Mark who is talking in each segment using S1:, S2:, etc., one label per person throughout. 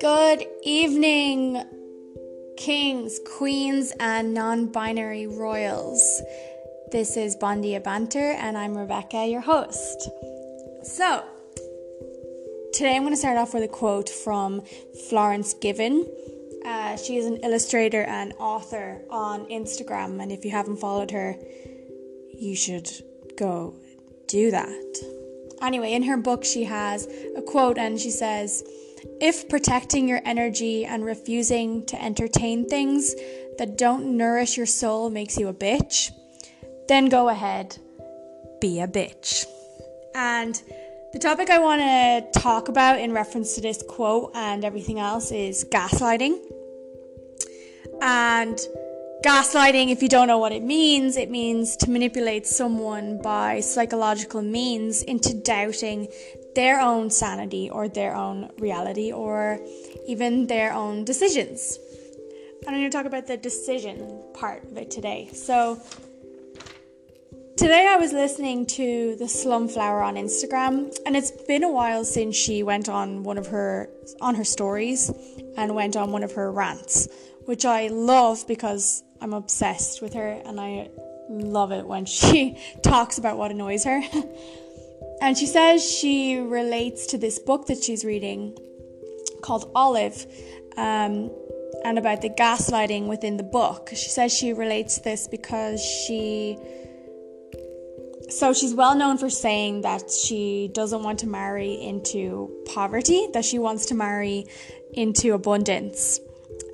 S1: Good evening, kings, queens, and non binary royals. This is Bondia Banter, and I'm Rebecca, your host. So, today I'm going to start off with a quote from Florence Given. Uh, she is an illustrator and author on Instagram, and if you haven't followed her, you should go do that. Anyway, in her book, she has a quote, and she says, if protecting your energy and refusing to entertain things that don't nourish your soul makes you a bitch, then go ahead, be a bitch. And the topic I want to talk about in reference to this quote and everything else is gaslighting. And gaslighting, if you don't know what it means, it means to manipulate someone by psychological means into doubting their own sanity or their own reality or even their own decisions. And I'm going to talk about the decision part of it today. So, today I was listening to the Slumflower on Instagram, and it's been a while since she went on one of her on her stories and went on one of her rants, which I love because I'm obsessed with her and I love it when she talks about what annoys her. And she says she relates to this book that she's reading called Olive um, and about the gaslighting within the book. She says she relates this because she. So she's well known for saying that she doesn't want to marry into poverty, that she wants to marry into abundance.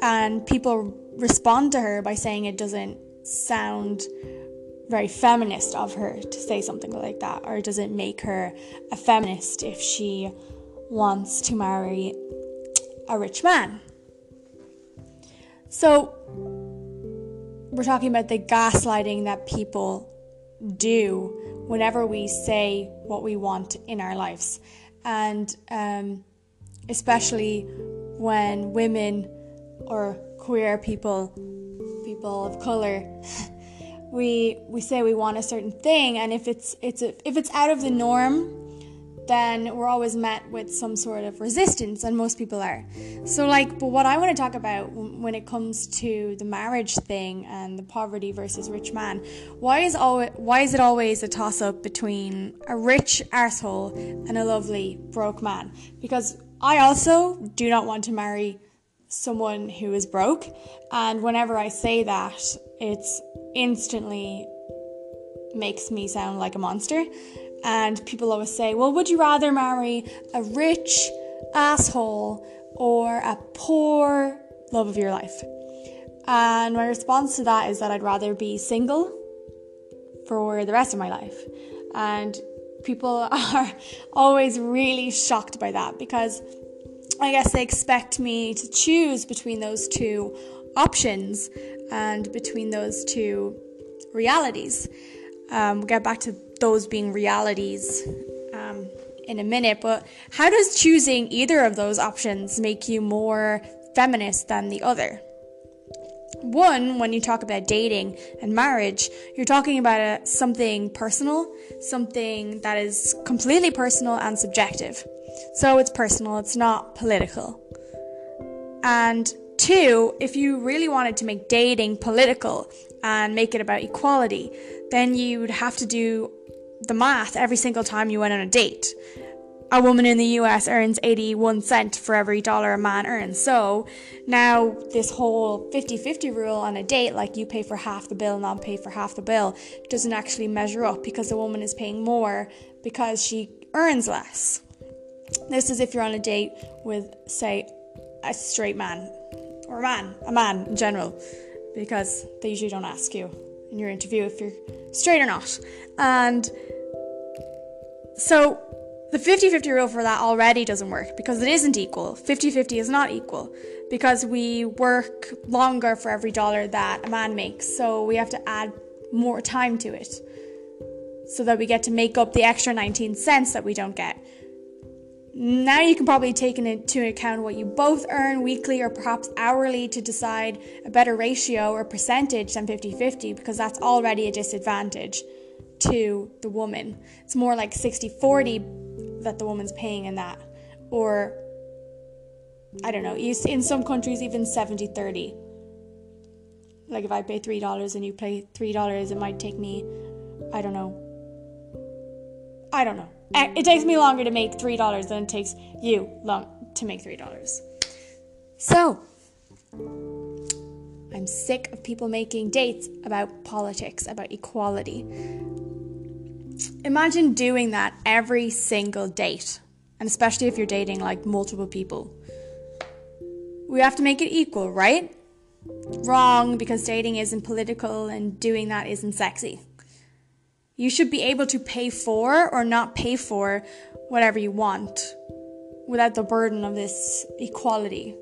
S1: And people respond to her by saying it doesn't sound very feminist of her to say something like that? Or does it make her a feminist if she wants to marry a rich man? So, we're talking about the gaslighting that people do whenever we say what we want in our lives. And um, especially when women or queer people, people of colour, we we say we want a certain thing. And if it's it's a, if it's out of the norm then we're always met with some sort of resistance and most people are. So like but what i want to talk about when it comes to the marriage thing and the poverty versus rich man why is always why is it always a toss up between a rich asshole and a lovely broke man? Because i also do not want to marry someone who is broke and whenever i say that it's instantly makes me sound like a monster. And people always say, well, would you rather marry a rich asshole or a poor love of your life? And my response to that is that I'd rather be single for the rest of my life. And people are always really shocked by that because I guess they expect me to choose between those two options and between those two realities. Um, we'll get back to those being realities um, in a minute, but how does choosing either of those options make you more feminist than the other? One, when you talk about dating and marriage, you're talking about a, something personal, something that is completely personal and subjective. So it's personal, it's not political. And Two, if you really wanted to make dating political and make it about equality, then you would have to do the math every single time you went on a date. A woman in the US earns 81 cent for every dollar a man earns. So now this whole 50-50 rule on a date, like you pay for half the bill and I'll pay for half the bill, doesn't actually measure up because the woman is paying more because she earns less. This is if you're on a date with, say, a straight man or a man, a man in general, because they usually don't ask you in your interview if you're straight or not. And so the 50 50 rule for that already doesn't work because it isn't equal. 50 50 is not equal because we work longer for every dollar that a man makes. So we have to add more time to it so that we get to make up the extra 19 cents that we don't get. Now you can probably take into account what you both earn weekly or perhaps hourly to decide a better ratio or percentage than 50 50 because that's already a disadvantage to the woman. It's more like 60 40 that the woman's paying in that. Or, I don't know, in some countries, even 70 30. Like if I pay $3 and you pay $3, it might take me, I don't know. I don't know. It takes me longer to make $3 than it takes you long to make $3. So, I'm sick of people making dates about politics, about equality. Imagine doing that every single date, and especially if you're dating like multiple people. We have to make it equal, right? Wrong, because dating isn't political and doing that isn't sexy. You should be able to pay for or not pay for whatever you want without the burden of this equality.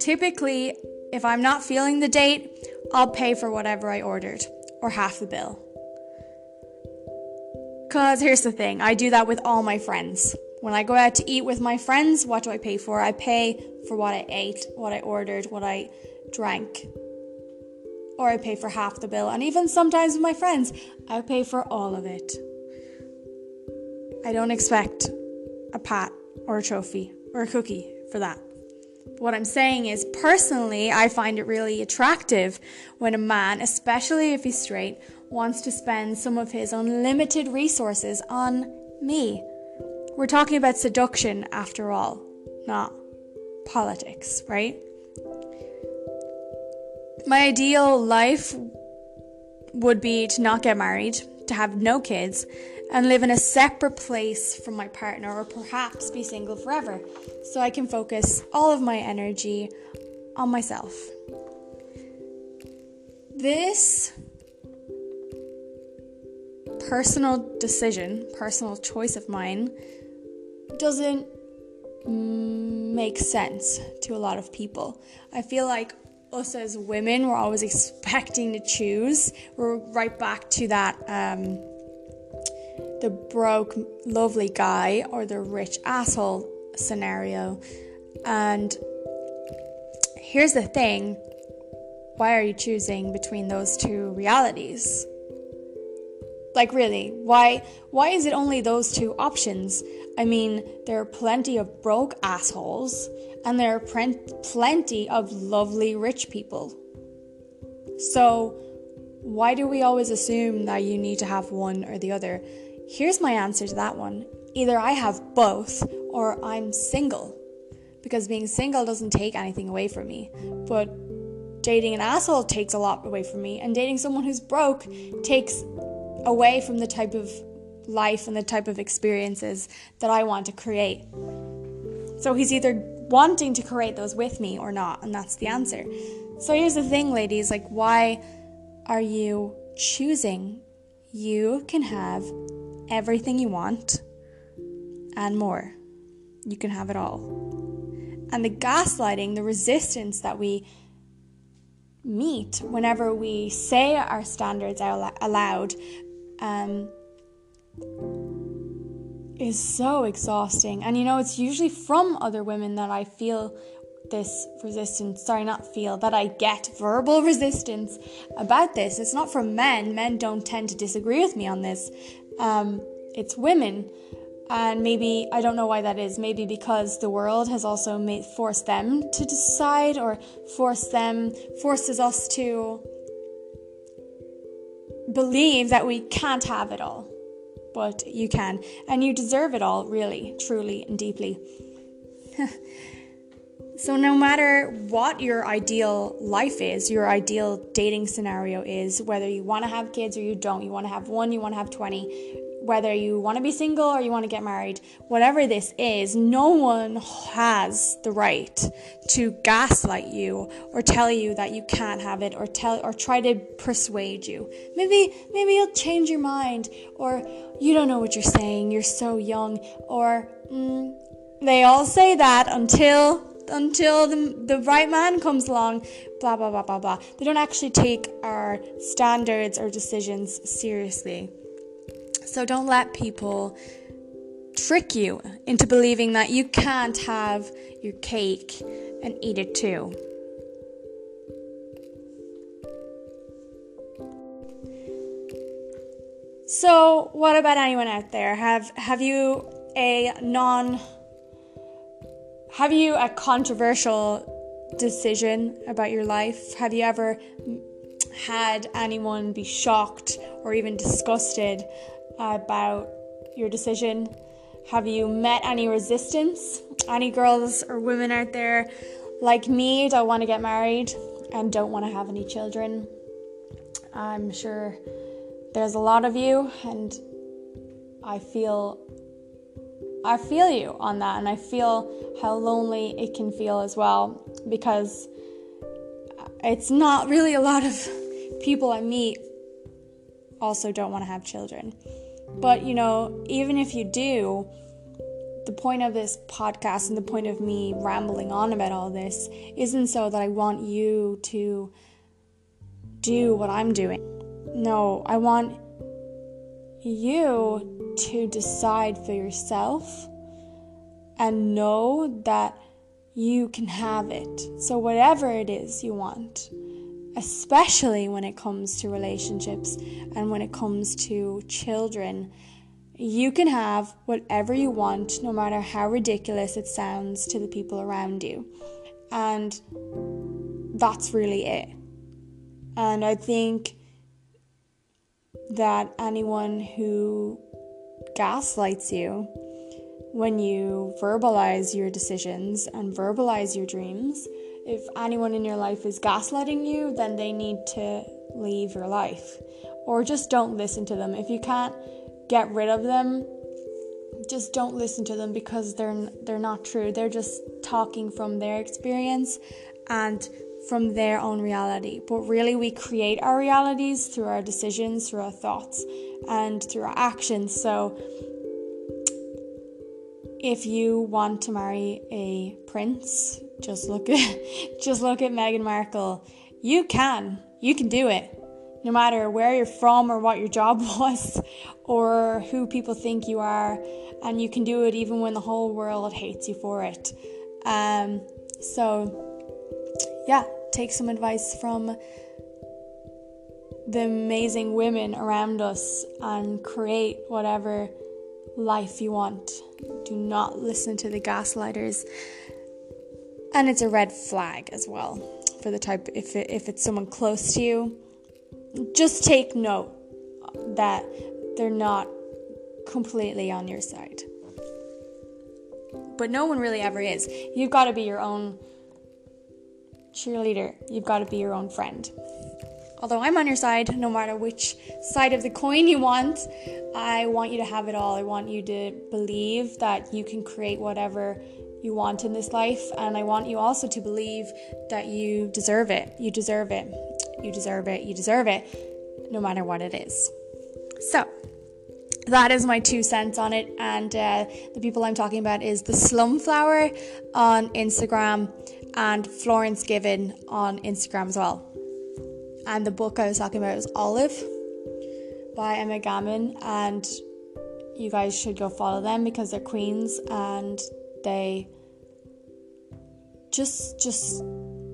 S1: Typically, if I'm not feeling the date, I'll pay for whatever I ordered or half the bill. Because here's the thing I do that with all my friends. When I go out to eat with my friends, what do I pay for? I pay for what I ate, what I ordered, what I drank. Or I pay for half the bill. And even sometimes with my friends, I pay for all of it. I don't expect a pat or a trophy or a cookie for that. What I'm saying is, personally, I find it really attractive when a man, especially if he's straight, wants to spend some of his unlimited resources on me. We're talking about seduction after all, not politics, right? My ideal life would be to not get married, to have no kids, and live in a separate place from my partner, or perhaps be single forever, so I can focus all of my energy on myself. This personal decision, personal choice of mine, doesn't make sense to a lot of people. I feel like us as women, we're always expecting to choose. We're right back to that. Um, the broke, lovely guy or the rich asshole scenario. And here's the thing why are you choosing between those two realities? Like really, why why is it only those two options? I mean, there are plenty of broke assholes and there are pre- plenty of lovely rich people. So, why do we always assume that you need to have one or the other? Here's my answer to that one either I have both or I'm single. Because being single doesn't take anything away from me. But dating an asshole takes a lot away from me. And dating someone who's broke takes away from the type of life and the type of experiences that I want to create. So he's either wanting to create those with me or not, and that's the answer. So here's the thing, ladies like, why are you choosing? You can have everything you want and more. You can have it all. And the gaslighting, the resistance that we meet whenever we say our standards out aloud um, is so exhausting. And you know, it's usually from other women that I feel this resistance. Sorry, not feel, that I get verbal resistance about this. It's not from men. Men don't tend to disagree with me on this. Um, it's women. And maybe, I don't know why that is. Maybe because the world has also made, forced them to decide or forced them, forces us to believe that we can't have it all. But you can. And you deserve it all, really, truly, and deeply. so, no matter what your ideal life is, your ideal dating scenario is, whether you want to have kids or you don't, you want to have one, you want to have 20, whether you want to be single or you want to get married, whatever this is, no one has the right to gaslight you or tell you that you can't have it or tell or try to persuade you. Maybe maybe you'll change your mind or you don't know what you're saying, you're so young or mm, they all say that until until the, the right man comes along, blah, blah, blah, blah, blah. They don't actually take our standards or decisions seriously. So don't let people trick you into believing that you can't have your cake and eat it too. So, what about anyone out there? Have have you a non have you a controversial decision about your life? Have you ever had anyone be shocked or even disgusted about your decision? Have you met any resistance? Any girls or women out there like me don't want to get married and don't want to have any children? I'm sure there's a lot of you, and I feel I feel you on that, and I feel how lonely it can feel as well because it's not really a lot of people I meet also don't want to have children. But you know, even if you do, the point of this podcast and the point of me rambling on about all this isn't so that I want you to do what I'm doing. No, I want you to decide for yourself and know that you can have it. So, whatever it is you want, especially when it comes to relationships and when it comes to children, you can have whatever you want, no matter how ridiculous it sounds to the people around you. And that's really it. And I think that anyone who gaslights you when you verbalize your decisions and verbalize your dreams, if anyone in your life is gaslighting you, then they need to leave your life. Or just don't listen to them. If you can't get rid of them, just don't listen to them because they're they're not true. They're just talking from their experience and from their own reality. But really, we create our realities through our decisions, through our thoughts, and through our actions. So, if you want to marry a prince, just look at just look at Meghan Markle. You can. You can do it. No matter where you're from or what your job was or who people think you are, and you can do it even when the whole world hates you for it. Um, so yeah, take some advice from the amazing women around us and create whatever life you want. Do not listen to the gaslighters. And it's a red flag as well for the type if it, if it's someone close to you. Just take note that they're not completely on your side. But no one really ever is. You've got to be your own cheerleader, you've got to be your own friend. Although I'm on your side, no matter which side of the coin you want, I want you to have it all. I want you to believe that you can create whatever you want in this life, and I want you also to believe that you deserve it. You deserve it. You deserve it. You deserve it, no matter what it is. So, that is my two cents on it. And uh, the people I'm talking about is the Slumflower on Instagram and Florence Given on Instagram as well. And the book I was talking about was Olive by Emma Gannon, and you guys should go follow them because they're queens and they just just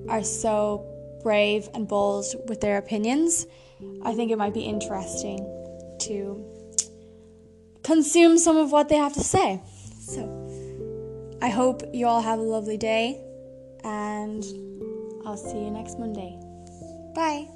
S1: are so brave and bold with their opinions. I think it might be interesting to consume some of what they have to say. So, I hope you all have a lovely day and I'll see you next Monday. Bye.